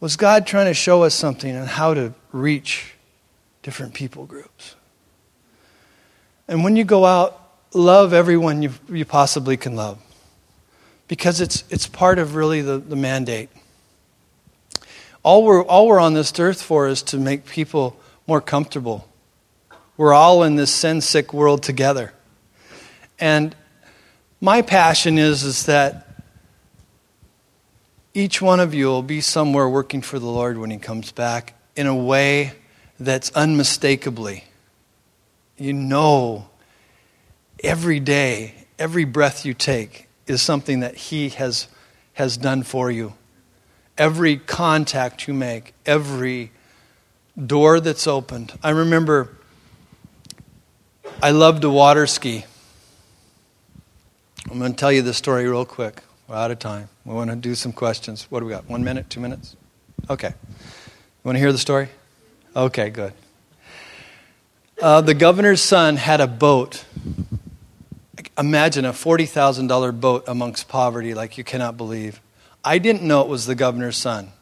was God trying to show us something on how to reach different people groups? And when you go out, love everyone you, you possibly can love because it's, it's part of really the, the mandate. All we're, all we're on this earth for is to make people more comfortable. We're all in this sin sick world together. And my passion is, is that each one of you will be somewhere working for the Lord when He comes back in a way that's unmistakably, you know, every day, every breath you take is something that He has, has done for you every contact you make, every door that's opened. I remember I loved to water ski. I'm going to tell you the story real quick. We're out of time. We want to do some questions. What do we got? One minute? Two minutes? Okay. You want to hear the story? Okay, good. Uh, the governor's son had a boat. Imagine a $40,000 boat amongst poverty like you cannot believe. I didn't know it was the governor's son.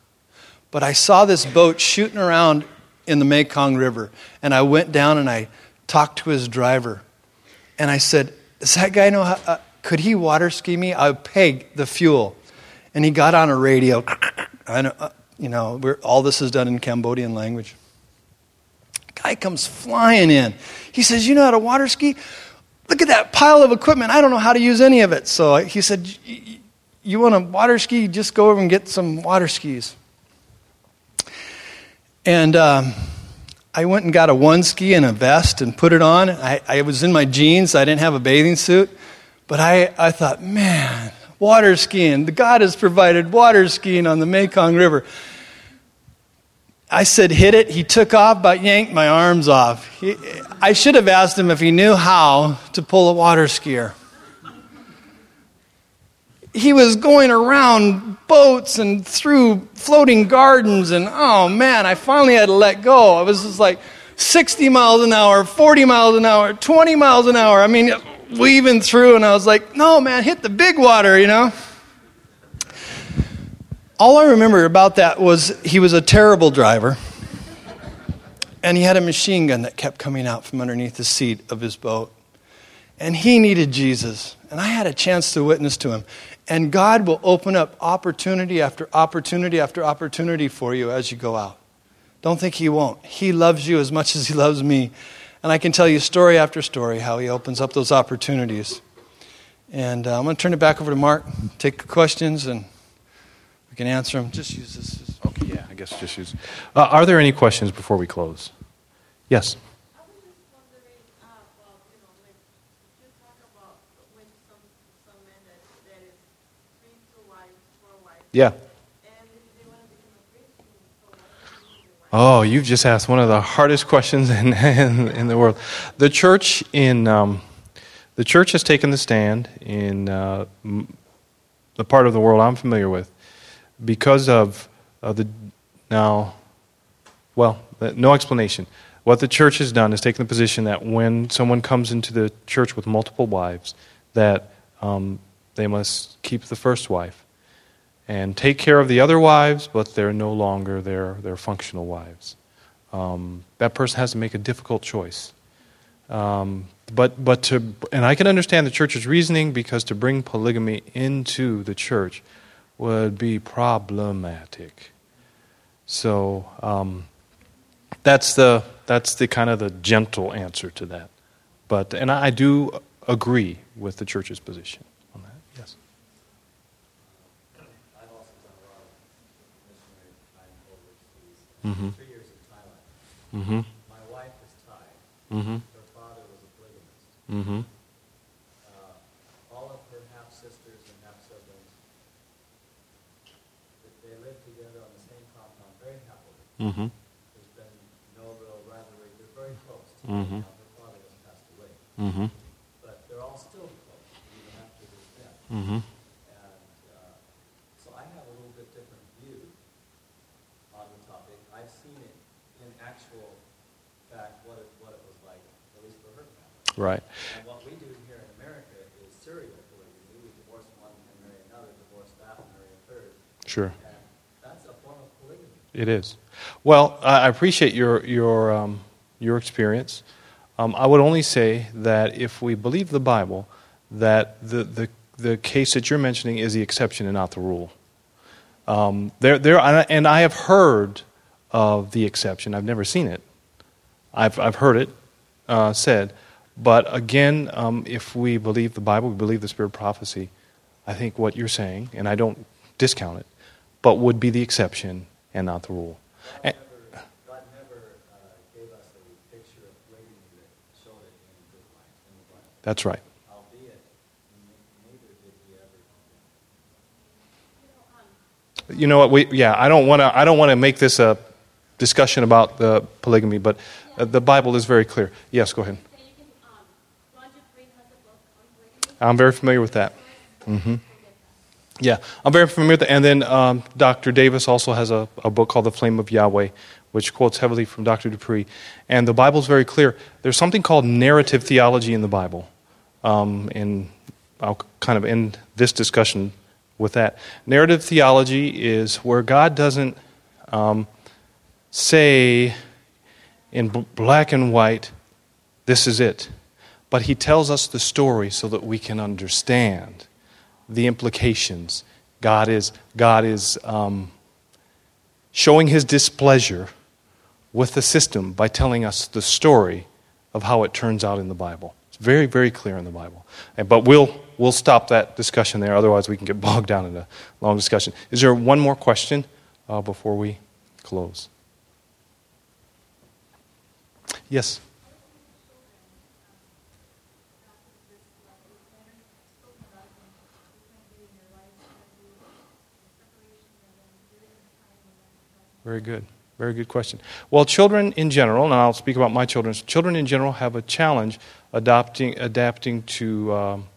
But I saw this boat shooting around in the Mekong River. And I went down and I talked to his driver. And I said, Does that guy know how? Uh, could he water ski me? I would pay the fuel. And he got on a radio. I know, uh, you know, all this is done in Cambodian language. Guy comes flying in. He says, You know how to water ski? Look at that pile of equipment. I don't know how to use any of it. So he said, you want to water ski, just go over and get some water skis. And um, I went and got a one ski and a vest and put it on. I, I was in my jeans, I didn't have a bathing suit. But I, I thought, man, water skiing. The God has provided water skiing on the Mekong River. I said, hit it. He took off, but yanked my arms off. He, I should have asked him if he knew how to pull a water skier he was going around boats and through floating gardens and oh man i finally had to let go. I was just like 60 miles an hour 40 miles an hour 20 miles an hour. I mean weaving through and i was like no man hit the big water you know? All i remember about that was he was a terrible driver and he had a machine gun that kept coming out from underneath the seat of his boat and he needed jesus and i had a chance to witness to him and God will open up opportunity after opportunity after opportunity for you as you go out. Don't think He won't. He loves you as much as He loves me. And I can tell you story after story how He opens up those opportunities. And uh, I'm going to turn it back over to Marc, take questions, and we can answer them. Just use this. Okay, yeah, I guess just use. Uh, are there any questions before we close? Yes. Yeah. Oh, you've just asked one of the hardest questions in, in, in the world. The church in um, The church has taken the stand in uh, the part of the world I'm familiar with because of uh, the now, well, no explanation. What the church has done is taken the position that when someone comes into the church with multiple wives, that um, they must keep the first wife and take care of the other wives, but they're no longer their, their functional wives. Um, that person has to make a difficult choice. Um, but, but to, and I can understand the church's reasoning because to bring polygamy into the church would be problematic. So um, that's the that's the kind of the gentle answer to that. But and I do agree with the church's position on that. Yes. I've also done a lot of missionary time overseas. Mm-hmm. Three years in Thailand. Mm-hmm. My wife is Thai. Mm-hmm. Her father was a polygamist. Mm-hmm. Uh, all of her half sisters and half siblings, they lived together on the same compound very happily. Mm-hmm. There's been no real rivalry. They're very close. Mhm. Now, her father has passed away, Mm-hmm. but they're all still close even after his death. Mm-hmm. And uh, so I have a little bit different view on the topic. I've seen it in actual fact what it, what it was like, at least for her family. Right. And what we do here in America is serial polygamy. We divorce one and marry another, divorce that and marry a third. Sure. And that's a form of polygamy. It is. Well, I appreciate your your um, your experience. Um, I would only say that if we believe the Bible, that the the the case that you're mentioning is the exception and not the rule. Um, there there and I have heard of the exception. I've never seen it. I've I've heard it uh, said, but again, um, if we believe the Bible, we believe the spirit of prophecy. I think what you're saying, and I don't discount it, but would be the exception and not the rule. God And- never, God never gave us a picture of polygamy that showed it in the Bible. In. That's right. Albeit, neither did he ever You know what? We, yeah, I don't want to. I don't want to make this a discussion about the polygamy, but uh, the Bible is very clear. Yes, go ahead. So you can, um, Roger Free has a book on polygamy. I'm very familiar with that. hmm Yeah, I'm very familiar with that. And then um, Dr. Davis also has a, a book called The Flame of Yahweh, which quotes heavily from Dr. du Preez. And the Bible's very clear. There's something called narrative theology in the Bible. Um, and I'll kind of end this discussion with that. Narrative theology is where God doesn't um, say in b- black and white, this is it. But he tells us the story so that we can understand the implications. God is, God is um, showing his displeasure with the system by telling us the story of how it turns out in the Bible. It's very, very clear in the Bible. But we'll, we'll stop that discussion there, otherwise, we can get bogged down in a long discussion. Is there one more question uh, before we close? Yes. Very good. Very good question. Well, children in general, and I'll speak about my children. Children in general have a challenge adopting, adapting to, um,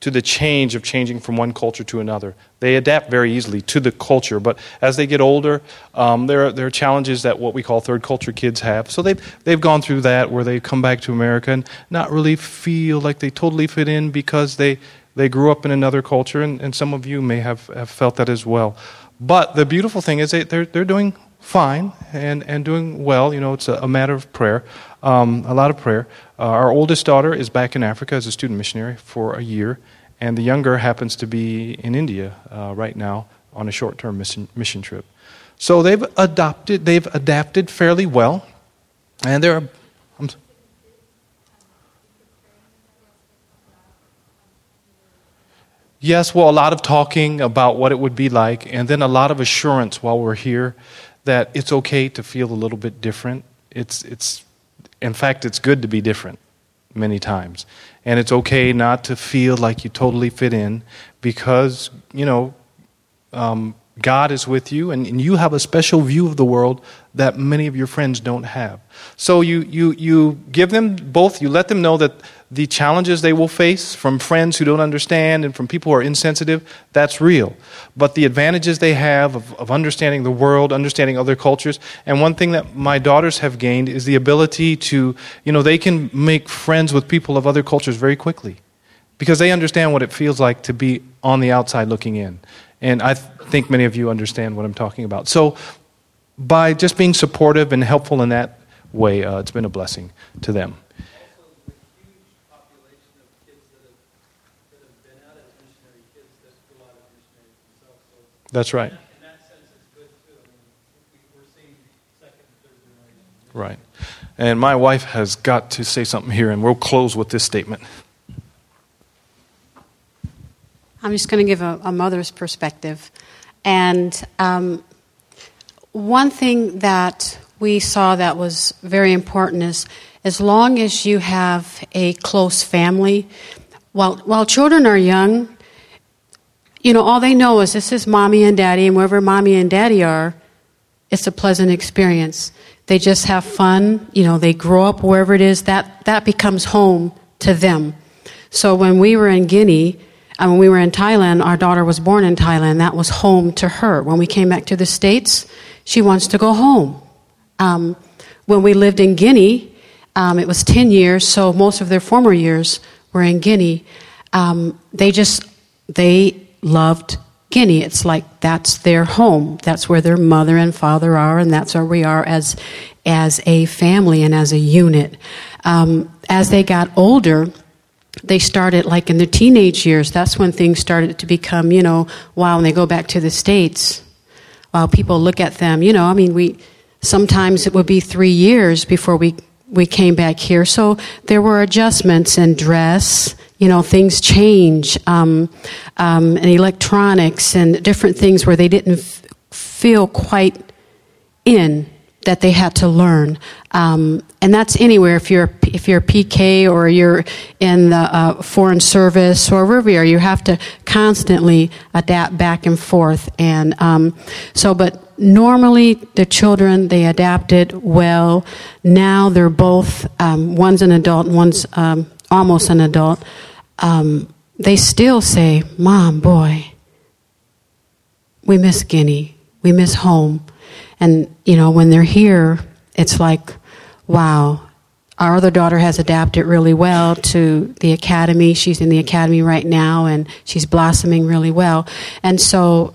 to the change of changing from one culture to another. They adapt very easily to the culture, but as they get older, um, there, are, there are challenges that what we call third culture kids have. So they've, they've gone through that where they come back to America and not really feel like they totally fit in because they, they grew up in another culture, and, and some of you may have, have felt that as well. But the beautiful thing is they, they're, they're doing fine and, and doing well. You know, it's a, a matter of prayer, um, a lot of prayer. Uh, our oldest daughter is back in Africa as a student missionary for a year, and the younger happens to be in India uh, right now on a short term mission, mission trip. So they've adopted, they've adapted fairly well, and there are. Yes, well, a lot of talking about what it would be like, and then a lot of assurance while we're here that it's okay to feel a little bit different. It's, it's, in fact, it's good to be different many times. And it's okay not to feel like you totally fit in because, you know, um, God is with you, and, and you have a special view of the world that many of your friends don't have. So you, you, you give them both, you let them know that the challenges they will face from friends who don't understand and from people who are insensitive, that's real. But the advantages they have of, of understanding the world, understanding other cultures, and one thing that my daughters have gained is the ability to, you know, they can make friends with people of other cultures very quickly because they understand what it feels like to be on the outside looking in. And I th- think many of you understand what I'm talking about. So, by just being supportive and helpful in that way, uh, it's been a blessing to them. That's right. Right. And my wife has got to say something here, and we'll close with this statement. I'm just going to give a, a mother's perspective. And um, one thing that we saw that was very important is as long as you have a close family, while, while children are young, you know, all they know is this is mommy and daddy, and wherever mommy and daddy are, it's a pleasant experience. They just have fun, you know, they grow up wherever it is, that, that becomes home to them. So when we were in Guinea, and when we were in Thailand, our daughter was born in Thailand. That was home to her. When we came back to the States, she wants to go home. Um, when we lived in Guinea, um, it was 10 years, so most of their former years were in Guinea. Um, they just, they loved Guinea. It's like that's their home. That's where their mother and father are, and that's where we are as, as a family and as a unit. Um, as they got older, they started like in the teenage years that's when things started to become you know wow when they go back to the states while people look at them you know i mean we sometimes it would be three years before we we came back here. So there were adjustments in dress you know things change um, um, and electronics and different things where they didn't f- feel quite in that they had to learn. Um, and that's anywhere. If you're if you're a PK or you're in the uh, foreign service or wherever you have to constantly adapt back and forth. And um, so, but normally the children they adapted well. Now they're both um, one's an adult, and one's um, almost an adult. Um, they still say, "Mom, boy, we miss Guinea. We miss home." And, you know, when they're here, it's like, wow, our other daughter has adapted really well to the academy. She's in the academy right now and she's blossoming really well. And so,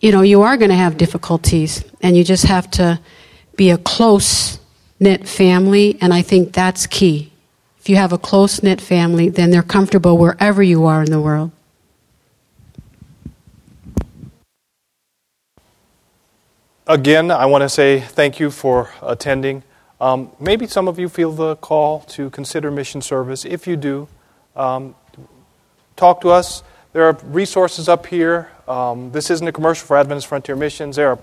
you know, you are going to have difficulties and you just have to be a close knit family. And I think that's key. If you have a close knit family, then they're comfortable wherever you are in the world. Again, I want to say thank you for attending. Um, maybe some of you feel the call to consider mission service. If you do, um, talk to us. There are resources up here. Um, this isn't a commercial for Adventist Frontier Missions. There are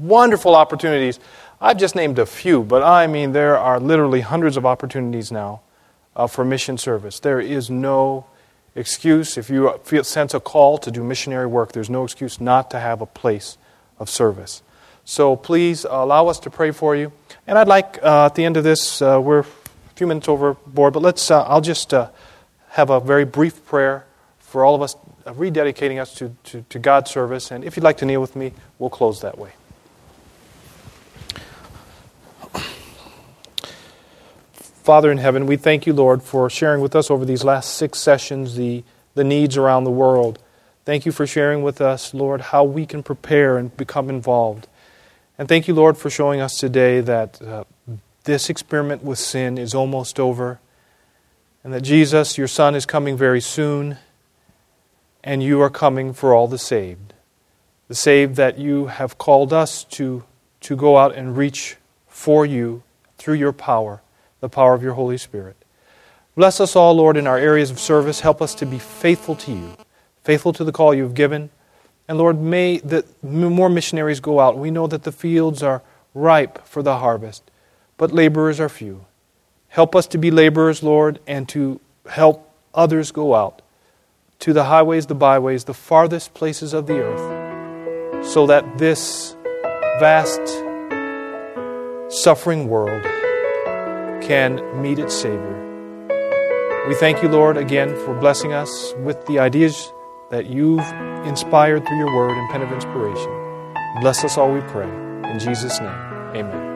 wonderful opportunities. I've just named a few, but I mean, there are literally hundreds of opportunities now uh, for mission service. There is no excuse. If you feel, sense a call to do missionary work, there's no excuse not to have a place of service. So please allow us to pray for you. And I'd like uh, at the end of this, uh, we're a few minutes overboard, but let's. Uh, I'll just uh, have a very brief prayer for all of us, uh, rededicating us to, to, to God's service. And if you'd like to kneel with me, we'll close that way. Father in heaven, we thank you, Lord, for sharing with us over these last six sessions the, the needs around the world. Thank you for sharing with us, Lord, how we can prepare and become involved. And thank you, Lord, for showing us today that uh, this experiment with sin is almost over, and that Jesus, your Son, is coming very soon, and you are coming for all the saved. The saved that you have called us to, to go out and reach for you through your power, the power of your Holy Spirit. Bless us all, Lord, in our areas of service. Help us to be faithful to you, faithful to the call you've given. And Lord, may the more missionaries go out. We know that the fields are ripe for the harvest, but laborers are few. Help us to be laborers, Lord, and to help others go out to the highways, the byways, the farthest places of the earth, so that this vast suffering world can meet its Savior. We thank you, Lord, again for blessing us with the ideas that you've inspired through your word and pen of inspiration. Bless us all, we pray. In Jesus' name, amen.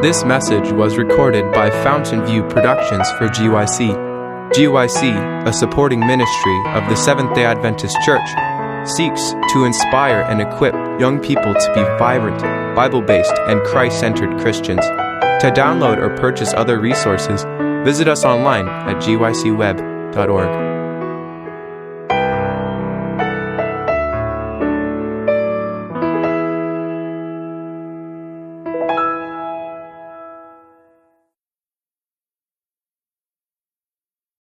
This message was recorded by Fountain View Productions for GYC. GYC, a supporting ministry of the Seventh day Adventist Church, seeks to inspire and equip young people to be vibrant, Bible based, and Christ centered Christians. To download or purchase other resources, visit us online at gycweb.org.